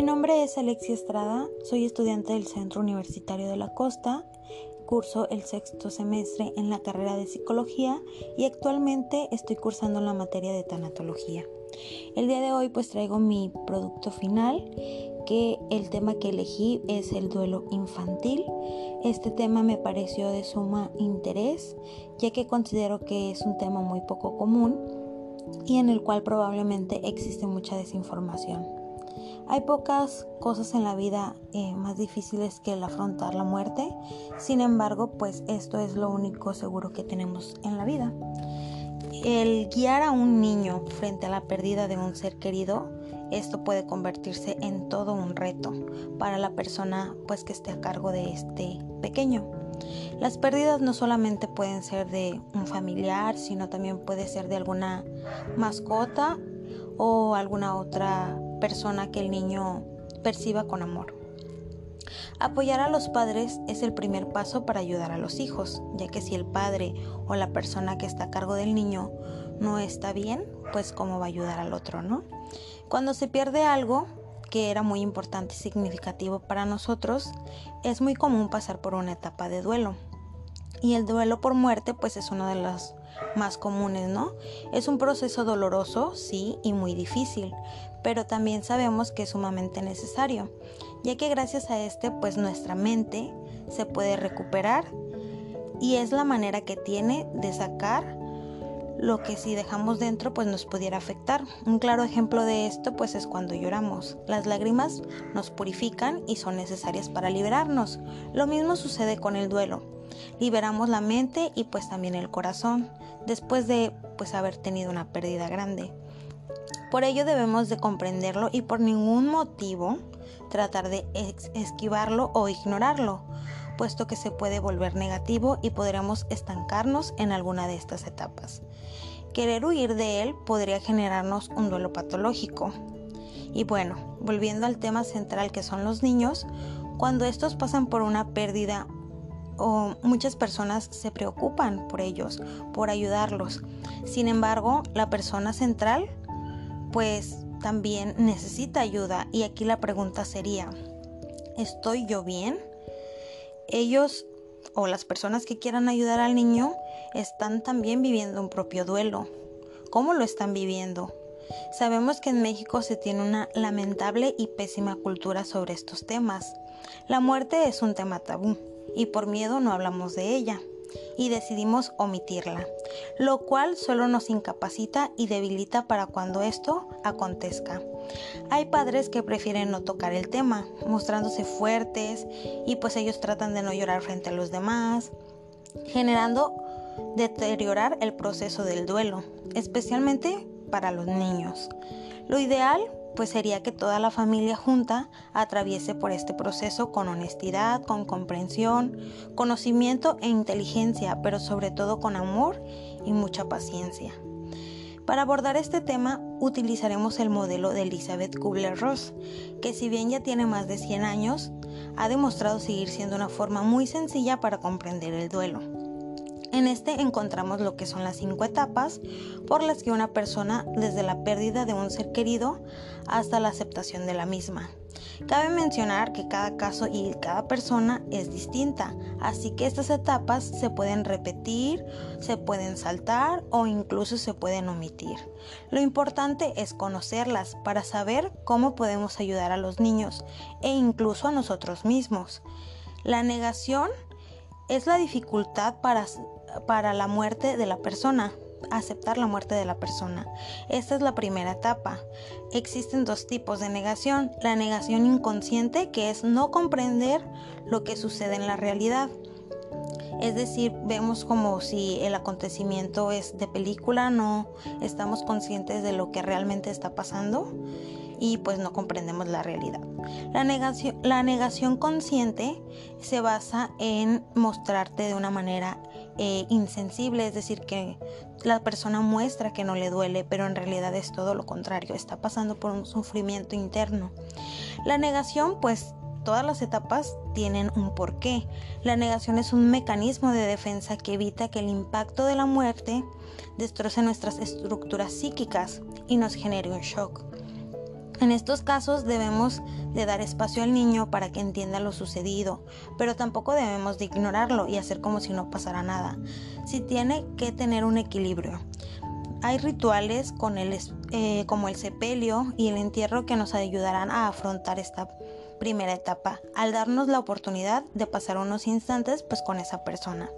Mi nombre es Alexia Estrada, soy estudiante del Centro Universitario de la Costa, curso el sexto semestre en la carrera de psicología y actualmente estoy cursando la materia de tanatología. El día de hoy pues traigo mi producto final, que el tema que elegí es el duelo infantil. Este tema me pareció de suma interés, ya que considero que es un tema muy poco común y en el cual probablemente existe mucha desinformación. Hay pocas cosas en la vida eh, más difíciles que el afrontar la muerte, sin embargo, pues esto es lo único seguro que tenemos en la vida. El guiar a un niño frente a la pérdida de un ser querido, esto puede convertirse en todo un reto para la persona pues que esté a cargo de este pequeño. Las pérdidas no solamente pueden ser de un familiar, sino también puede ser de alguna mascota o alguna otra persona que el niño perciba con amor. Apoyar a los padres es el primer paso para ayudar a los hijos, ya que si el padre o la persona que está a cargo del niño no está bien, pues cómo va a ayudar al otro, ¿no? Cuando se pierde algo que era muy importante y significativo para nosotros, es muy común pasar por una etapa de duelo. Y el duelo por muerte pues es uno de los más comunes, ¿no? Es un proceso doloroso, sí, y muy difícil, pero también sabemos que es sumamente necesario, ya que gracias a este pues nuestra mente se puede recuperar y es la manera que tiene de sacar lo que si dejamos dentro pues nos pudiera afectar. Un claro ejemplo de esto pues es cuando lloramos. Las lágrimas nos purifican y son necesarias para liberarnos. Lo mismo sucede con el duelo. Liberamos la mente y pues también el corazón después de pues haber tenido una pérdida grande. Por ello debemos de comprenderlo y por ningún motivo tratar de esquivarlo o ignorarlo, puesto que se puede volver negativo y podremos estancarnos en alguna de estas etapas. Querer huir de él podría generarnos un duelo patológico. Y bueno, volviendo al tema central que son los niños, cuando estos pasan por una pérdida muchas personas se preocupan por ellos, por ayudarlos. Sin embargo, la persona central pues también necesita ayuda y aquí la pregunta sería, ¿estoy yo bien? Ellos o las personas que quieran ayudar al niño están también viviendo un propio duelo. ¿Cómo lo están viviendo? Sabemos que en México se tiene una lamentable y pésima cultura sobre estos temas. La muerte es un tema tabú y por miedo no hablamos de ella y decidimos omitirla, lo cual solo nos incapacita y debilita para cuando esto acontezca. Hay padres que prefieren no tocar el tema, mostrándose fuertes y pues ellos tratan de no llorar frente a los demás, generando deteriorar el proceso del duelo, especialmente para los niños. Lo ideal pues sería que toda la familia junta atraviese por este proceso con honestidad, con comprensión, conocimiento e inteligencia, pero sobre todo con amor y mucha paciencia. Para abordar este tema utilizaremos el modelo de Elizabeth Kubler-Ross, que si bien ya tiene más de 100 años, ha demostrado seguir siendo una forma muy sencilla para comprender el duelo. En este encontramos lo que son las cinco etapas por las que una persona, desde la pérdida de un ser querido hasta la aceptación de la misma. Cabe mencionar que cada caso y cada persona es distinta, así que estas etapas se pueden repetir, se pueden saltar o incluso se pueden omitir. Lo importante es conocerlas para saber cómo podemos ayudar a los niños e incluso a nosotros mismos. La negación es la dificultad para para la muerte de la persona, aceptar la muerte de la persona. Esta es la primera etapa. Existen dos tipos de negación. La negación inconsciente, que es no comprender lo que sucede en la realidad. Es decir, vemos como si el acontecimiento es de película, no estamos conscientes de lo que realmente está pasando y pues no comprendemos la realidad. La negación, la negación consciente se basa en mostrarte de una manera eh, insensible, es decir, que la persona muestra que no le duele, pero en realidad es todo lo contrario, está pasando por un sufrimiento interno. La negación, pues todas las etapas tienen un porqué. La negación es un mecanismo de defensa que evita que el impacto de la muerte destroce nuestras estructuras psíquicas y nos genere un shock. En estos casos debemos de dar espacio al niño para que entienda lo sucedido, pero tampoco debemos de ignorarlo y hacer como si no pasara nada. Si tiene que tener un equilibrio. Hay rituales eh, como el sepelio y el entierro que nos ayudarán a afrontar esta primera etapa, al darnos la oportunidad de pasar unos instantes pues con esa persona.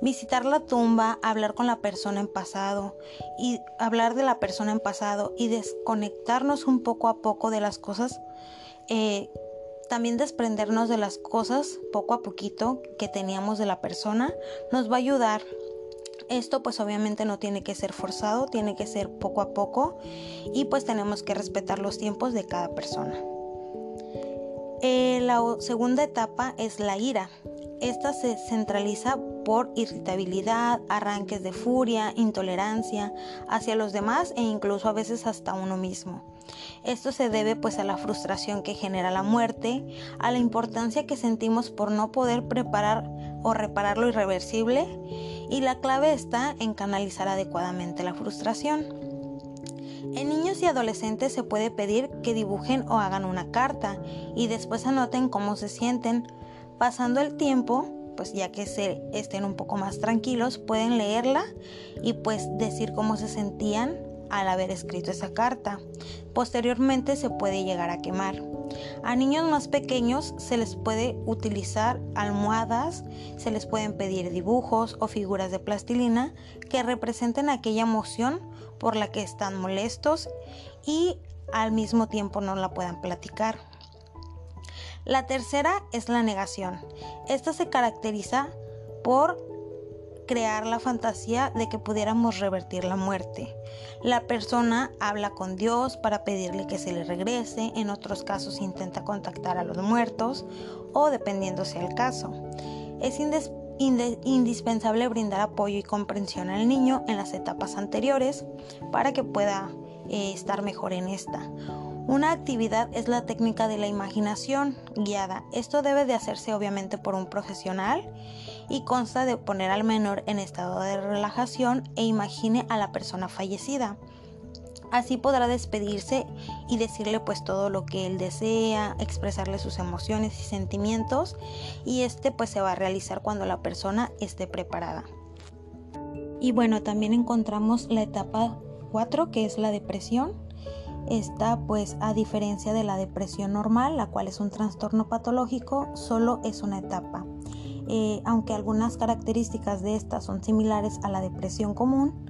Visitar la tumba, hablar con la persona en pasado y hablar de la persona en pasado y desconectarnos un poco a poco de las cosas. Eh, también desprendernos de las cosas poco a poquito que teníamos de la persona nos va a ayudar esto pues obviamente no tiene que ser forzado, tiene que ser poco a poco y pues tenemos que respetar los tiempos de cada persona. Eh, la segunda etapa es la ira. Esta se centraliza por irritabilidad, arranques de furia, intolerancia hacia los demás e incluso a veces hasta uno mismo. Esto se debe pues a la frustración que genera la muerte, a la importancia que sentimos por no poder preparar o reparar lo irreversible y la clave está en canalizar adecuadamente la frustración. En niños y adolescentes se puede pedir que dibujen o hagan una carta y después anoten cómo se sienten. Pasando el tiempo, pues ya que se estén un poco más tranquilos, pueden leerla y pues decir cómo se sentían al haber escrito esa carta. Posteriormente se puede llegar a quemar. A niños más pequeños se les puede utilizar almohadas, se les pueden pedir dibujos o figuras de plastilina que representen aquella emoción por la que están molestos y al mismo tiempo no la puedan platicar. La tercera es la negación. Esta se caracteriza por crear la fantasía de que pudiéramos revertir la muerte. La persona habla con Dios para pedirle que se le regrese, en otros casos intenta contactar a los muertos o dependiendo sea el caso. Es indispensable brindar apoyo y comprensión al niño en las etapas anteriores para que pueda eh, estar mejor en esta. Una actividad es la técnica de la imaginación guiada. Esto debe de hacerse obviamente por un profesional y consta de poner al menor en estado de relajación e imagine a la persona fallecida. Así podrá despedirse y decirle pues todo lo que él desea, expresarle sus emociones y sentimientos y este pues se va a realizar cuando la persona esté preparada. Y bueno, también encontramos la etapa 4 que es la depresión. Esta pues a diferencia de la depresión normal, la cual es un trastorno patológico, solo es una etapa. Eh, aunque algunas características de esta son similares a la depresión común,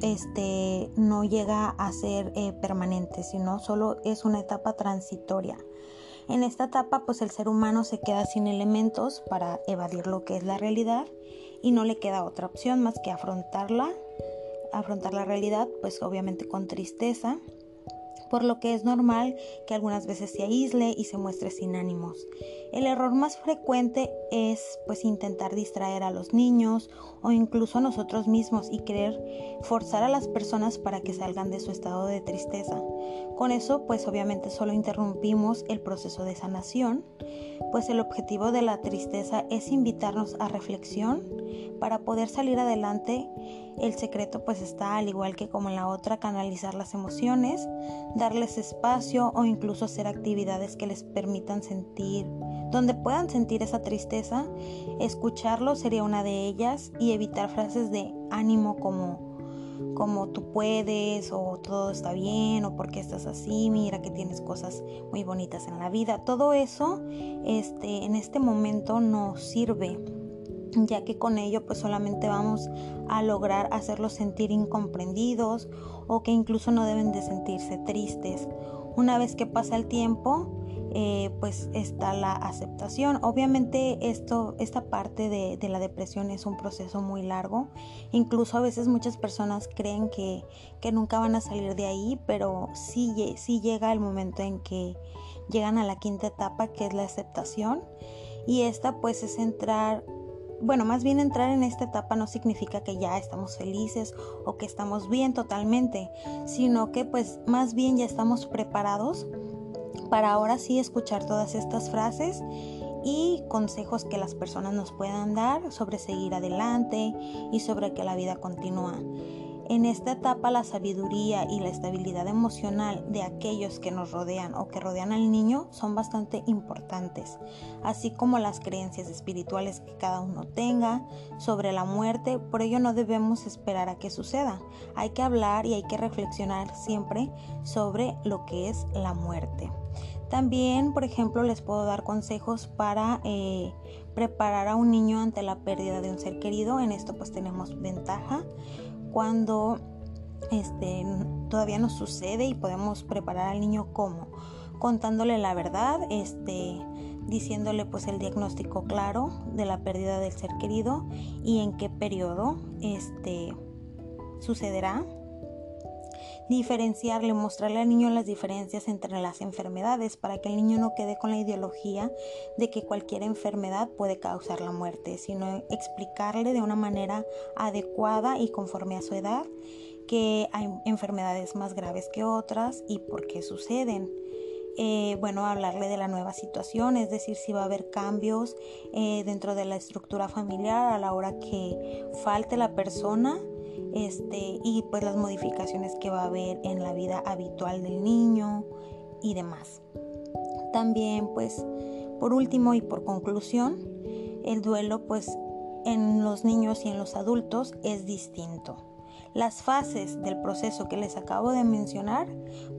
este, no llega a ser eh, permanente, sino solo es una etapa transitoria. En esta etapa, pues el ser humano se queda sin elementos para evadir lo que es la realidad y no le queda otra opción más que afrontarla, afrontar la realidad, pues obviamente con tristeza, por lo que es normal que algunas veces se aísle y se muestre sin ánimos. El error más frecuente es pues intentar distraer a los niños o incluso a nosotros mismos y querer forzar a las personas para que salgan de su estado de tristeza. Con eso pues obviamente solo interrumpimos el proceso de sanación, pues el objetivo de la tristeza es invitarnos a reflexión para poder salir adelante. El secreto pues está al igual que como en la otra canalizar las emociones, darles espacio o incluso hacer actividades que les permitan sentir donde puedan sentir esa tristeza, escucharlo sería una de ellas y evitar frases de ánimo como como tú puedes o todo está bien o porque estás así, mira que tienes cosas muy bonitas en la vida. Todo eso este en este momento no sirve ya que con ello pues solamente vamos a lograr hacerlos sentir incomprendidos o que incluso no deben de sentirse tristes. Una vez que pasa el tiempo, eh, pues está la aceptación. Obviamente esto, esta parte de, la depresión es un proceso muy largo. Incluso a veces muchas personas creen que, nunca van a salir de ahí, pero sí llega el momento en que llegan a la quinta etapa, que es la aceptación. Y esta pues es entrar bueno, más bien entrar en esta etapa no significa que ya estamos felices o que estamos bien totalmente, sino que pues más bien ya estamos preparados para ahora sí escuchar todas estas frases y consejos que las personas nos puedan dar sobre seguir adelante y sobre que la vida continúa. En esta etapa la sabiduría y la estabilidad emocional de aquellos que nos rodean o que rodean al niño son bastante importantes, así como las creencias espirituales que cada uno tenga sobre la muerte, por ello no debemos esperar a que suceda, hay que hablar y hay que reflexionar siempre sobre lo que es la muerte. También, por ejemplo, les puedo dar consejos para eh, preparar a un niño ante la pérdida de un ser querido. En esto pues tenemos ventaja cuando este, todavía no sucede y podemos preparar al niño como contándole la verdad, este, diciéndole pues el diagnóstico claro de la pérdida del ser querido y en qué periodo este, sucederá diferenciarle, mostrarle al niño las diferencias entre las enfermedades para que el niño no quede con la ideología de que cualquier enfermedad puede causar la muerte, sino explicarle de una manera adecuada y conforme a su edad que hay enfermedades más graves que otras y por qué suceden. Eh, bueno, hablarle de la nueva situación, es decir, si va a haber cambios eh, dentro de la estructura familiar a la hora que falte la persona este, y pues las modificaciones que va a haber en la vida habitual del niño y demás. También pues por último y por conclusión, el duelo pues en los niños y en los adultos es distinto. Las fases del proceso que les acabo de mencionar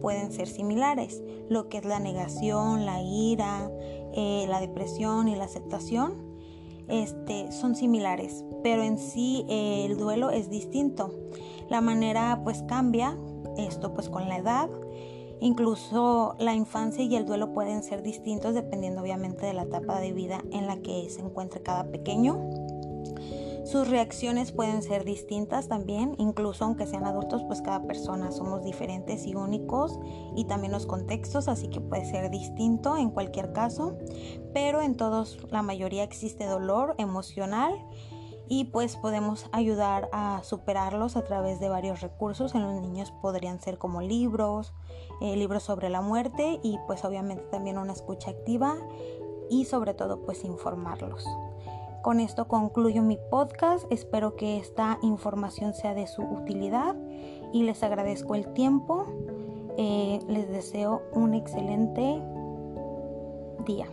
pueden ser similares, lo que es la negación, la ira, eh, la depresión y la aceptación este, son similares, pero en sí eh, el duelo es distinto. La manera pues cambia, esto pues con la edad. Incluso la infancia y el duelo pueden ser distintos dependiendo obviamente de la etapa de vida en la que se encuentre cada pequeño. Sus reacciones pueden ser distintas también, incluso aunque sean adultos, pues cada persona somos diferentes y únicos y también los contextos, así que puede ser distinto en cualquier caso, pero en todos la mayoría existe dolor emocional y pues podemos ayudar a superarlos a través de varios recursos. En los niños podrían ser como libros, eh, libros sobre la muerte y pues obviamente también una escucha activa y sobre todo pues informarlos. Con esto concluyo mi podcast. Espero que esta información sea de su utilidad y les agradezco el tiempo. Eh, les deseo un excelente día.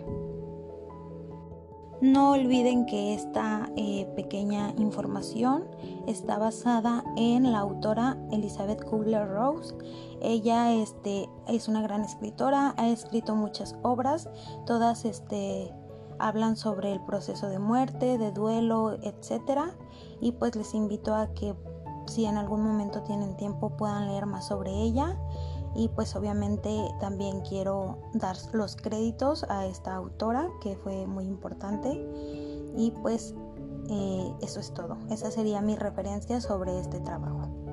No olviden que esta eh, pequeña información está basada en la autora Elizabeth Kubler-Rose. Ella este, es una gran escritora, ha escrito muchas obras, todas este, hablan sobre el proceso de muerte, de duelo, etc. Y pues les invito a que si en algún momento tienen tiempo puedan leer más sobre ella. Y pues obviamente también quiero dar los créditos a esta autora que fue muy importante. Y pues eh, eso es todo. Esa sería mi referencia sobre este trabajo.